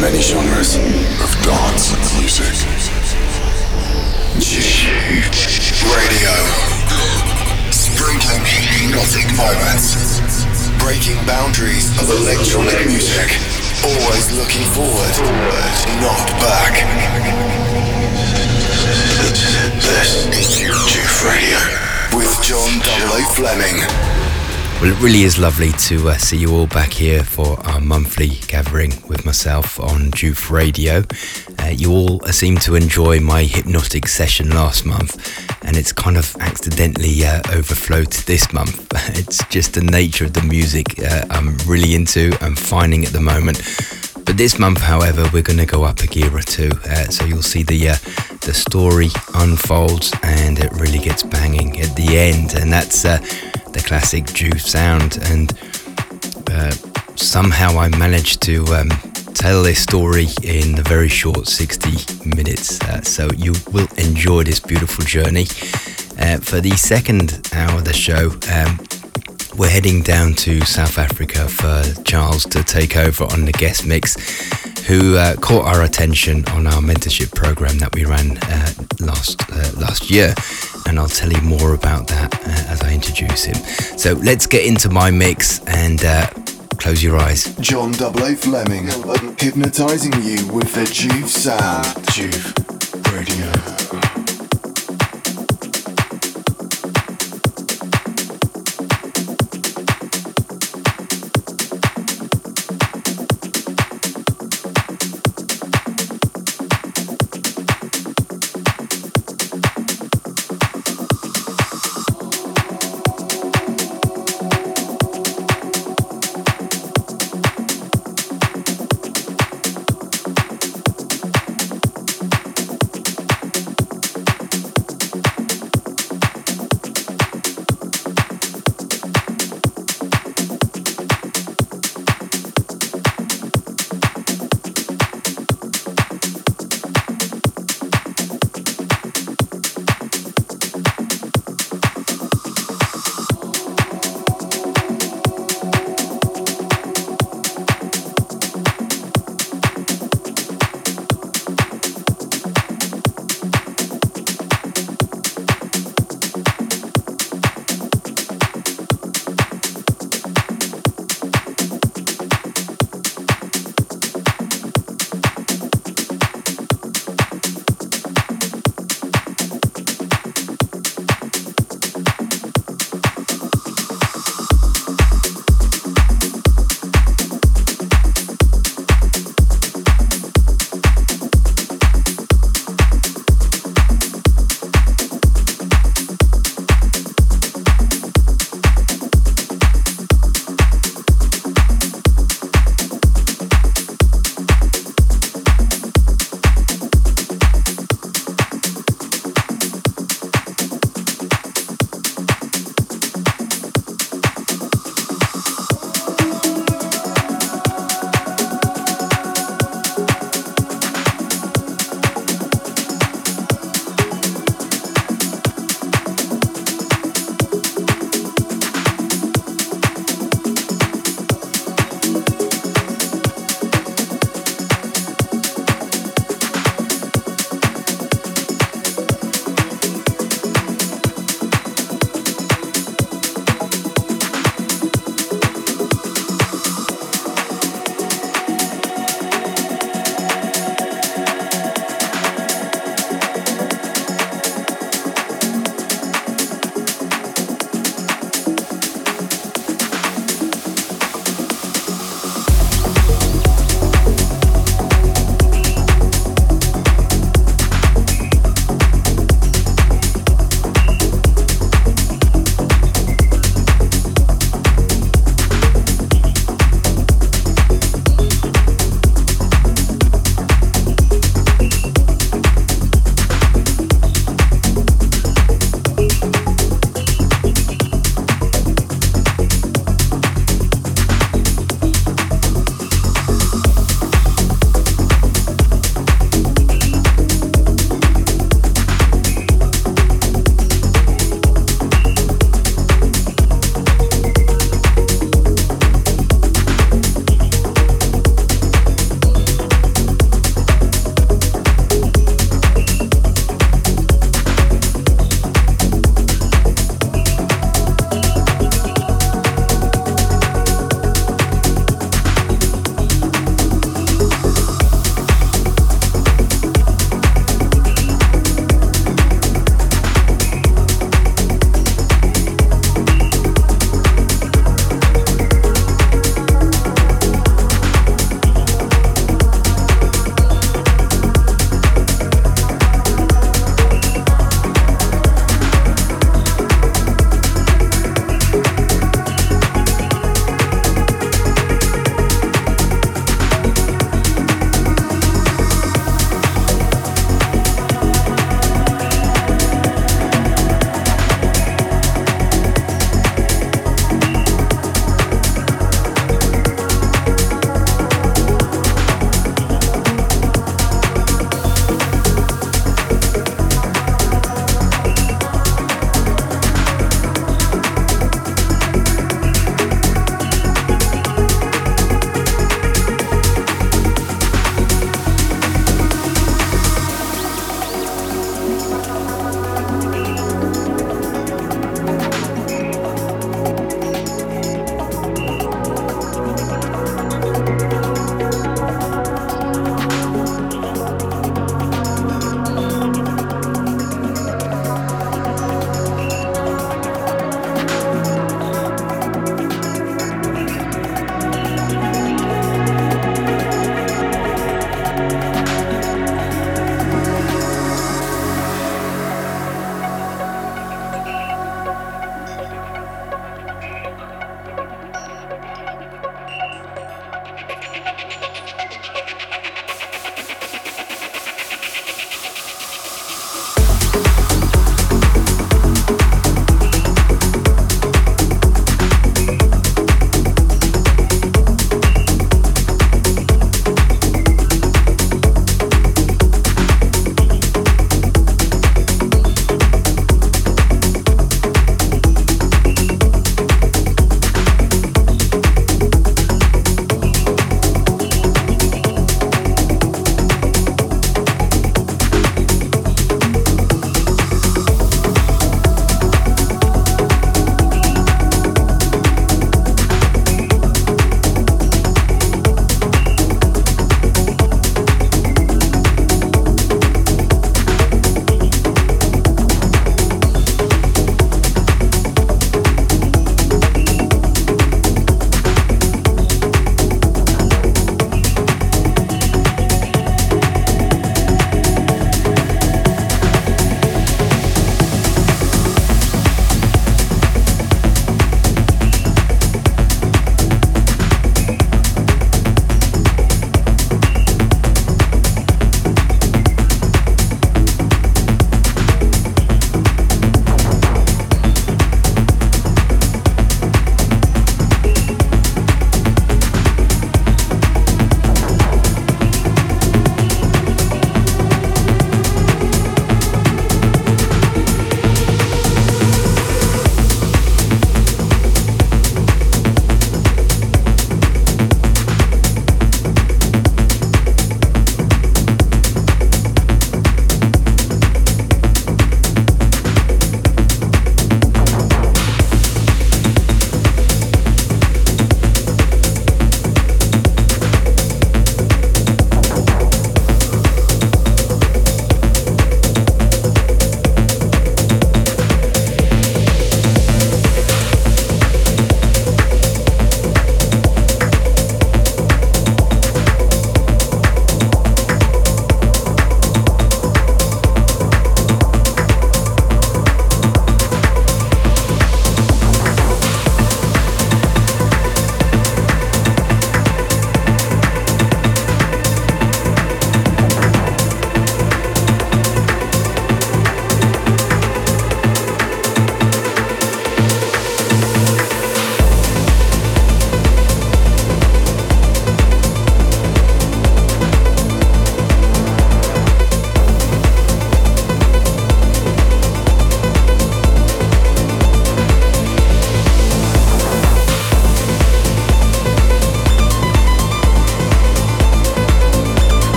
many genres of dance music. Radio. Sprinkling hypnotic moments. Breaking boundaries of electronic music. Always looking forward, not back. This is JOOF Radio with John 00 Fleming. Well, it really is lovely to uh, see you all back here for our monthly gathering with myself on JOOF Radio. Uh, you all seem to enjoy my hypnotic session last month, and it's kind of accidentally uh, overflowed this month. it's just the nature of the music uh, I'm really into and finding at the moment. But this month, however, we're going to go up a gear or two, uh, so you'll see the uh, the story unfolds and it really gets banging at the end, and that's the classic JOOF sound, and uh, somehow I managed to um, tell this story in the very short 60 minutes. Uh, so you will enjoy this beautiful journey. Uh, for the second hour of the show, um, we're heading down to South Africa for Charles to take over on the guest mix, who uh, caught our attention on our mentorship program that we ran uh, last uh, last year and I'll tell you more about that uh, as I introduce him. So let's get into my mix and uh, close your eyes. John 00 Fleming, hypnotizing you with the JOOF sound. JOOF Radio.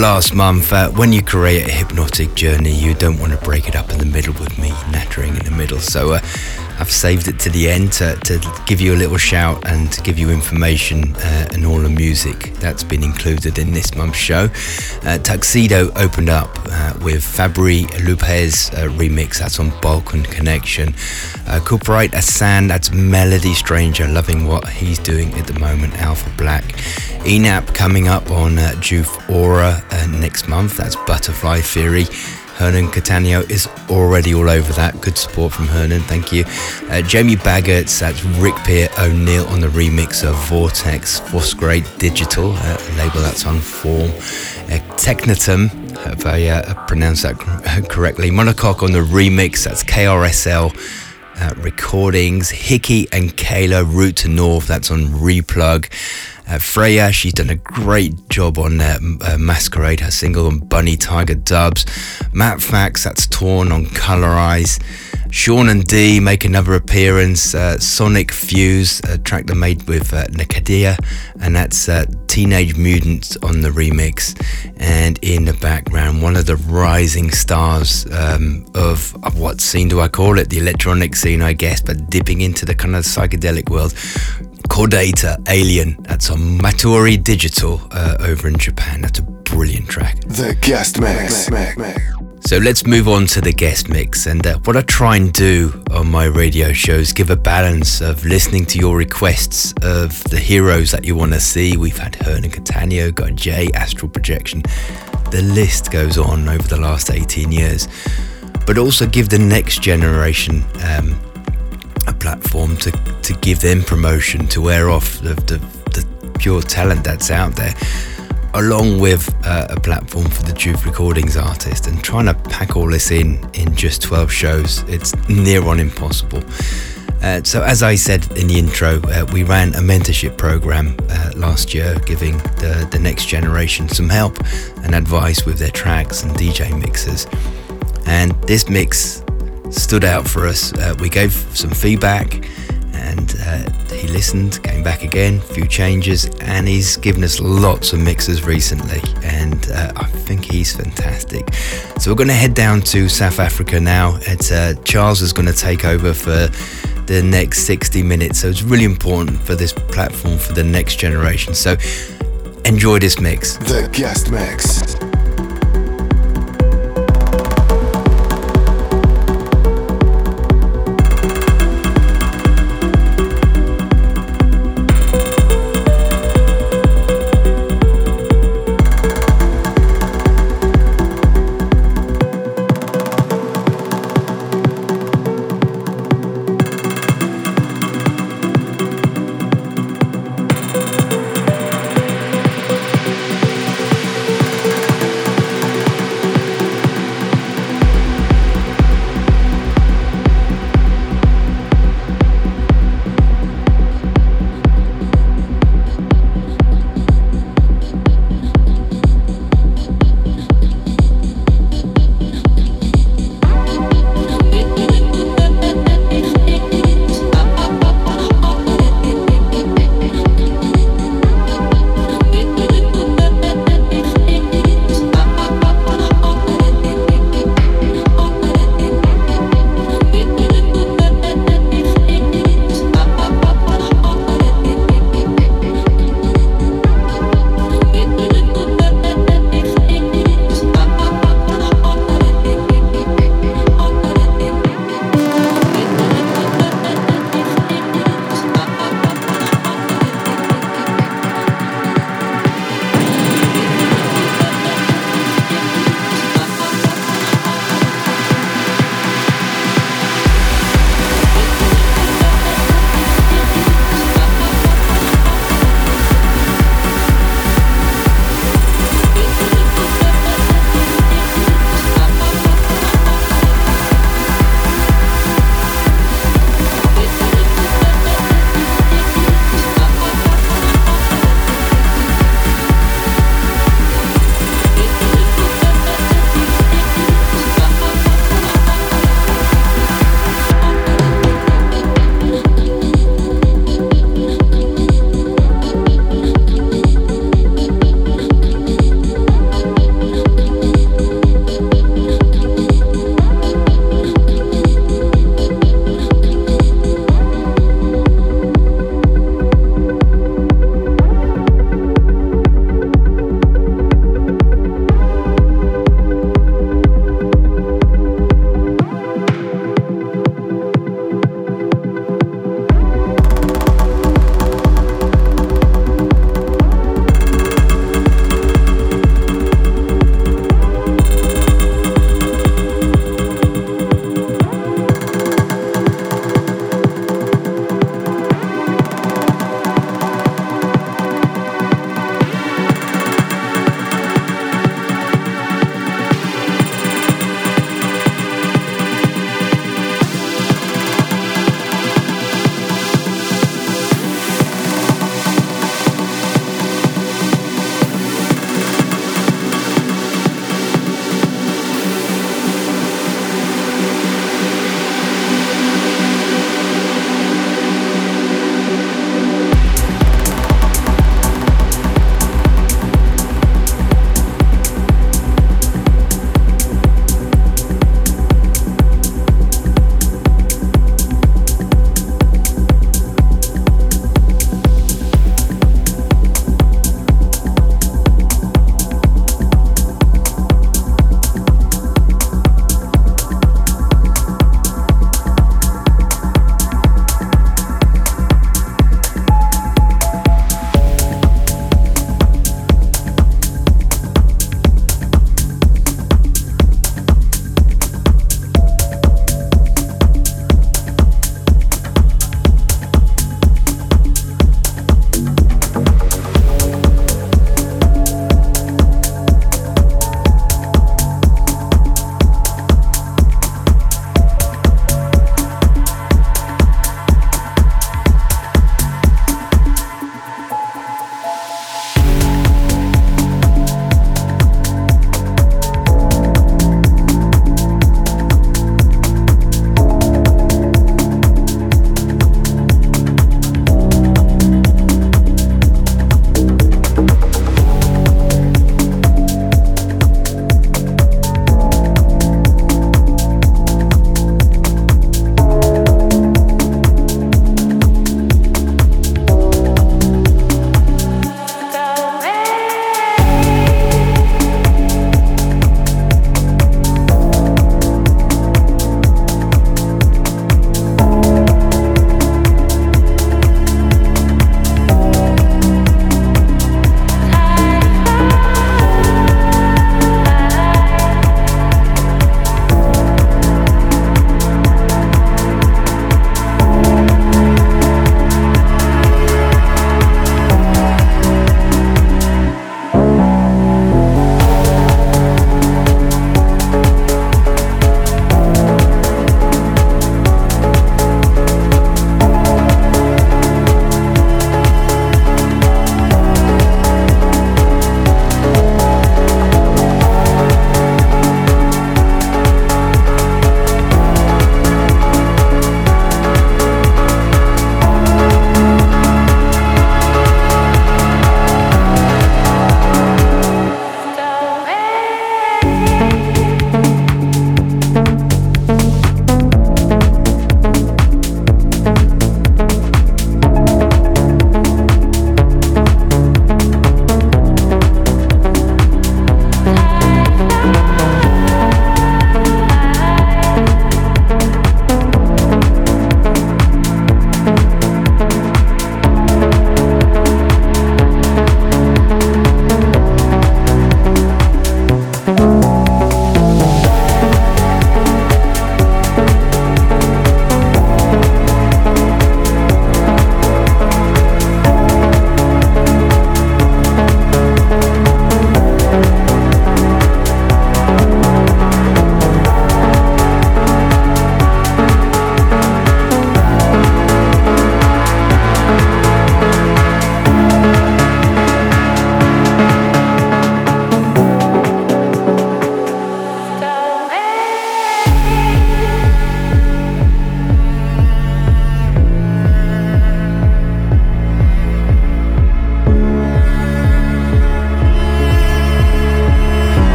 Last month, uh, when you create a hypnotic journey, you don't want to break it up in the middle with me nattering in the middle. So uh, I've saved it to the end to, to, give you a little shout and to give you information uh, and all the music that's been included in this month's show. Uh, Tuxedo opened up with Fabri Lopez uh, remix, that's on Balkan Connection. Uh, Cooperite Asan, that's Melody Stranger, loving what he's doing at the moment, Alpha Black. ENAP coming up on uh, JOOF Aura uh, next month. That's Butterfly Theory. Hernan Cattaneo is already all over that. Good support from Hernan, thank you. Uh, Jamie Baggerts, that's Rick Pier O'Neill on the remix of Vortex, Great Digital, uh, label that's on form. Uh, if I uh, pronounced that correctly. Monocoque on the remix, that's KRSL. Uh, recordings, Hickey and Kayla Route to North, that's on Replug. Uh, Freya, she's done a great job on uh, uh, Masquerade, her single on Bunny Tiger Dubs. Matt Fax, that's Torn on Colorize. Sean and D make another appearance. Uh, Sonic Fuse, a track they made with uh, Nakadia, and that's uh, Teenage Mutants on the remix. And in the background, one of the rising stars um, of, of what scene do I call it? The electronic scene, I guess, but dipping into the kind of psychedelic world. Chordata Alien. That's on Matsuri Digital uh, over in Japan. That's a brilliant track. The guest mix. So let's move on to the guest mix. And uh, what I try and do on my radio shows give a balance of listening to your requests of the heroes that you want to see. We've had Hernan Cattaneo, got Jay, Astral Projection. The list goes on over the last 18 years. But also give the next generation um, a platform to, to give them promotion, to wear off the, the, the pure talent that's out there, along with uh, a platform for the JOOF Recordings artist. And trying to pack all this in in just 12 shows, it's near on impossible. Uh, so, as I said in the intro, uh, we ran a mentorship program uh, last year, giving the, the next generation some help and advice with their tracks and DJ mixes. And this mix stood out for us. Uh, we gave some feedback and uh, he listened, came back again, a few changes, and he's given us lots of mixes recently. And uh, I think he's fantastic. So we're going to head down to South Africa now. It's, uh, Charles is going to take over for the next 60 minutes. So it's really important for this platform for the next generation. So enjoy this mix. The guest mix.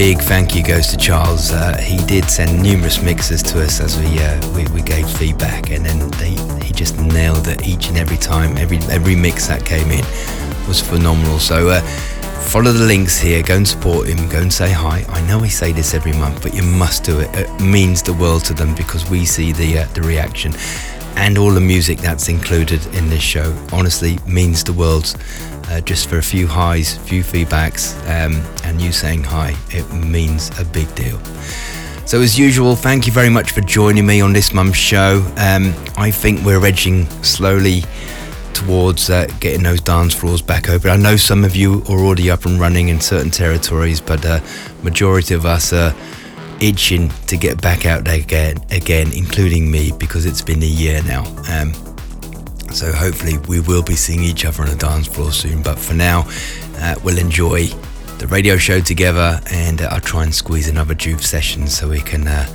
Big thank you goes to Charles. Uh, he did send numerous mixes to us as we, uh, we, we gave feedback, and then they, he just nailed it each and every time. Every every mix that came in was phenomenal. So uh, follow the links here. Go and support him. Go and say hi. I know we say this every month, but you must do it. It means the world to them because we see the uh, the reaction and all the music that's included in this show. Honestly, means the world uh, just for a few highs, few feedbacks, um, and you saying hi. It means a big deal. So, as usual, thank you very much for joining me on this month's show. Um, I think we're edging slowly towards uh, getting those dance floors back open. I know some of you are already up and running in certain territories, but uh, majority of us are itching to get back out there again, again, including me, because it's been a year now. Um, so hopefully we will be seeing each other on a dance floor soon. But for now, uh, we'll enjoy the radio show together, and uh, I'll try and squeeze another JOOF session so we can uh,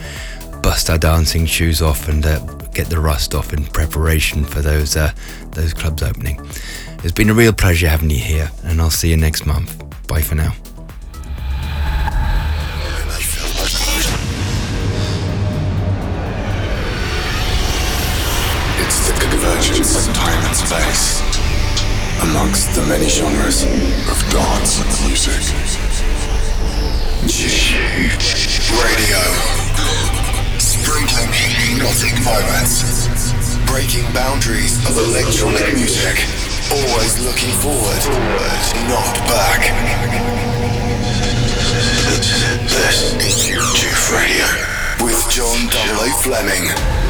bust our dancing shoes off and uh, get the rust off in preparation for those uh, those clubs opening. It's been a real pleasure having you here, and I'll see you next month. Bye for now. Amongst the many genres of dance and music. G Radio. Sprinkling hypnotic moments. Breaking boundaries of electronic music. Always looking forward, not back. This is JOOF Radio with John 00 Fleming.